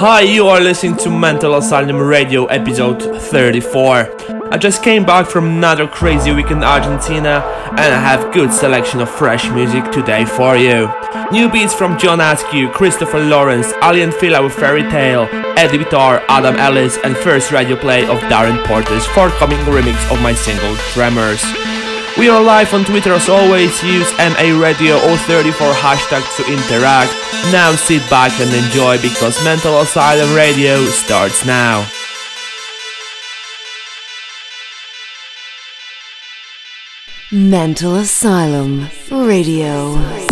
Hi, you are listening to Mental Asylum Radio episode 34. I just came back from another crazy week in Argentina and I have good selection of fresh music today for you. New beats from John Askew, Christopher Lawrence, Aly & Fila with Fairy Tale, Eddie Bitar, Adam Ellis and first radio play of Darren Porter's forthcoming remix of my single Tremors. We are live on Twitter as always, use MA Radio 034 hashtag to interact. Now sit back and enjoy because Mental Asylum Radio starts now. Mental Asylum Radio.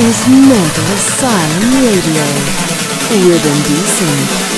Is Mental Asylum Radio. With indecent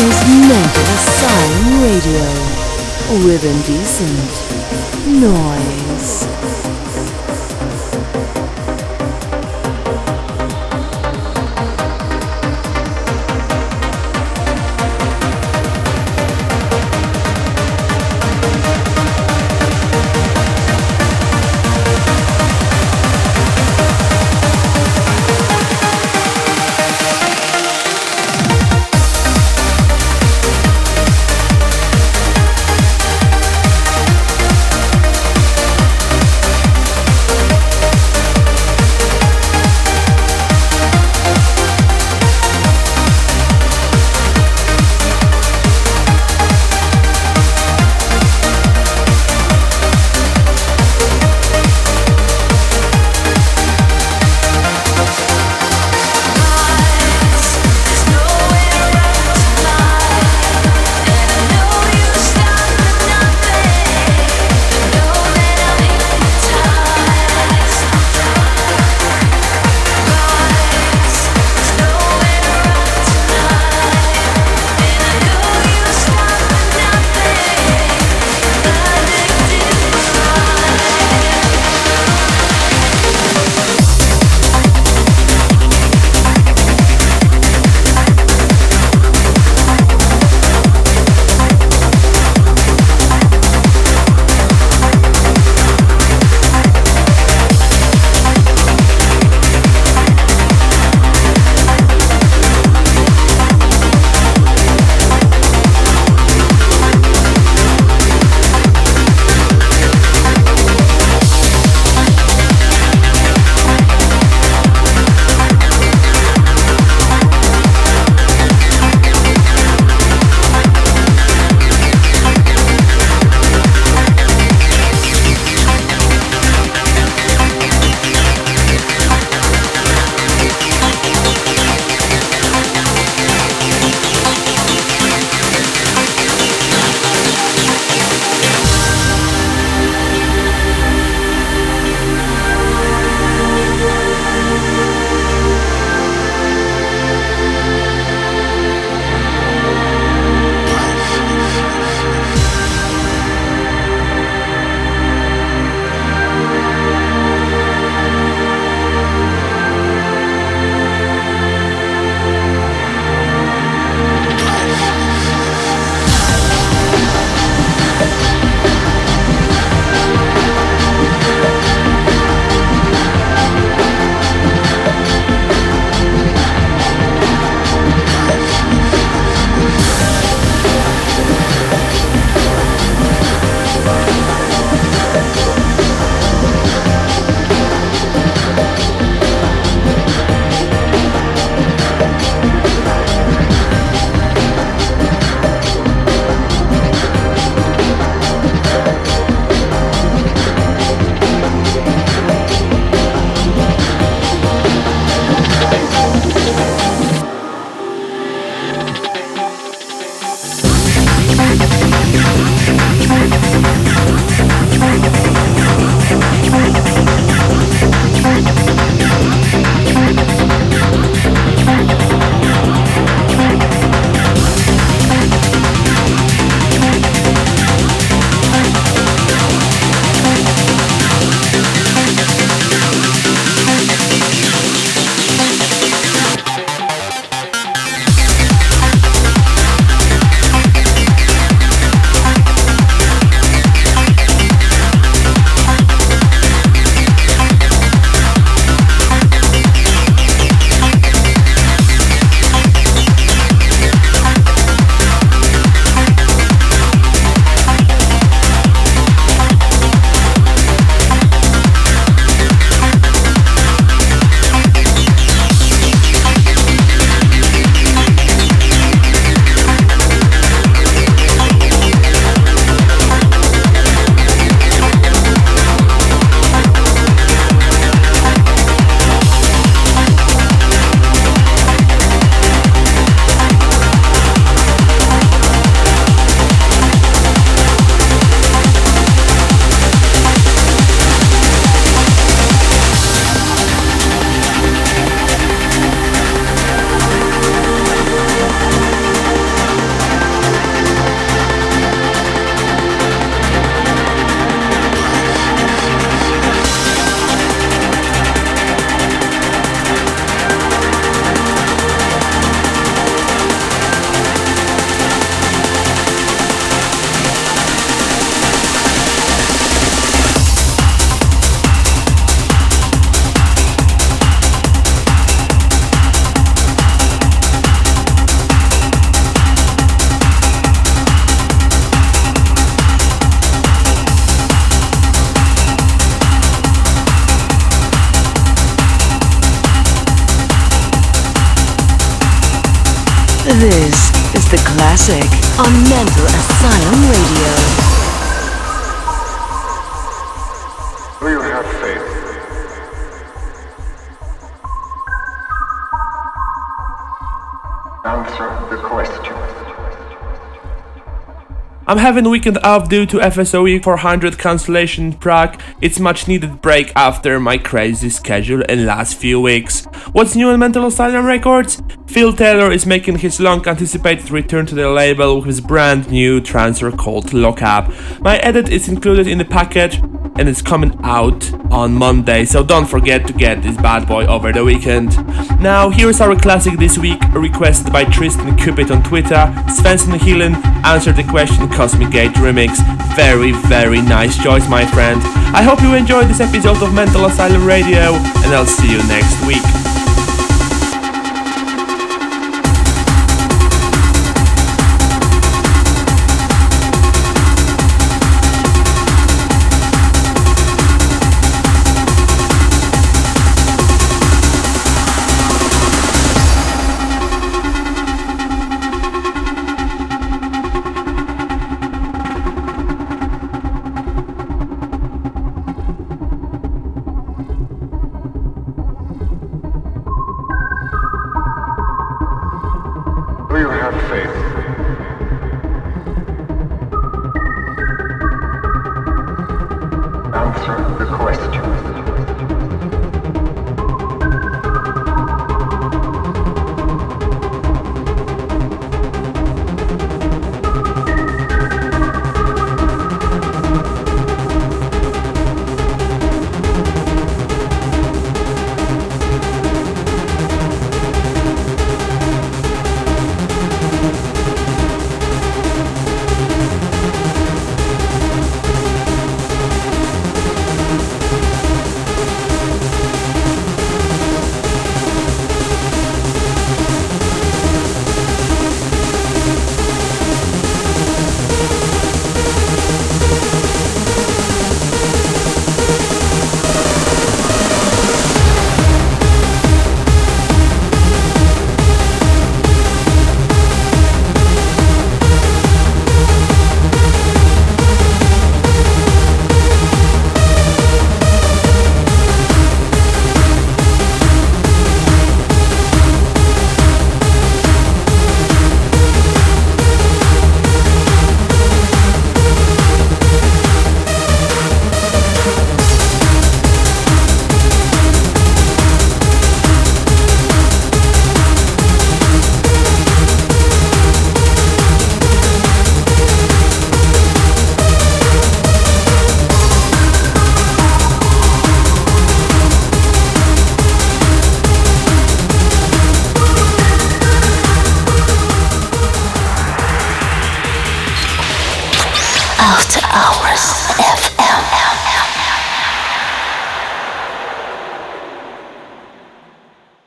is Mental Asylum Radio with indecent noise. The classic on Mental Asylum Radio. Do you have faith? Answer the question. I'm having a weekend off due to FSOE 400 cancellation in Prague. It's much needed break after my crazy schedule in last few weeks. What's new on Mental Asylum Records? Phil Taylor is making his long anticipated return to the label with his brand new transfer called Lockup. My edit is included in the package and it's coming out on Monday, so don't forget to get this bad boy over the weekend. Now, here's our classic this week, requested by Tristan Cupid on Twitter. Svenson Gielen answered the question Cosmic Gate remix. Very, very nice choice, my friend. I hope you enjoyed this episode of Mental Asylum Radio, and I'll see you next week.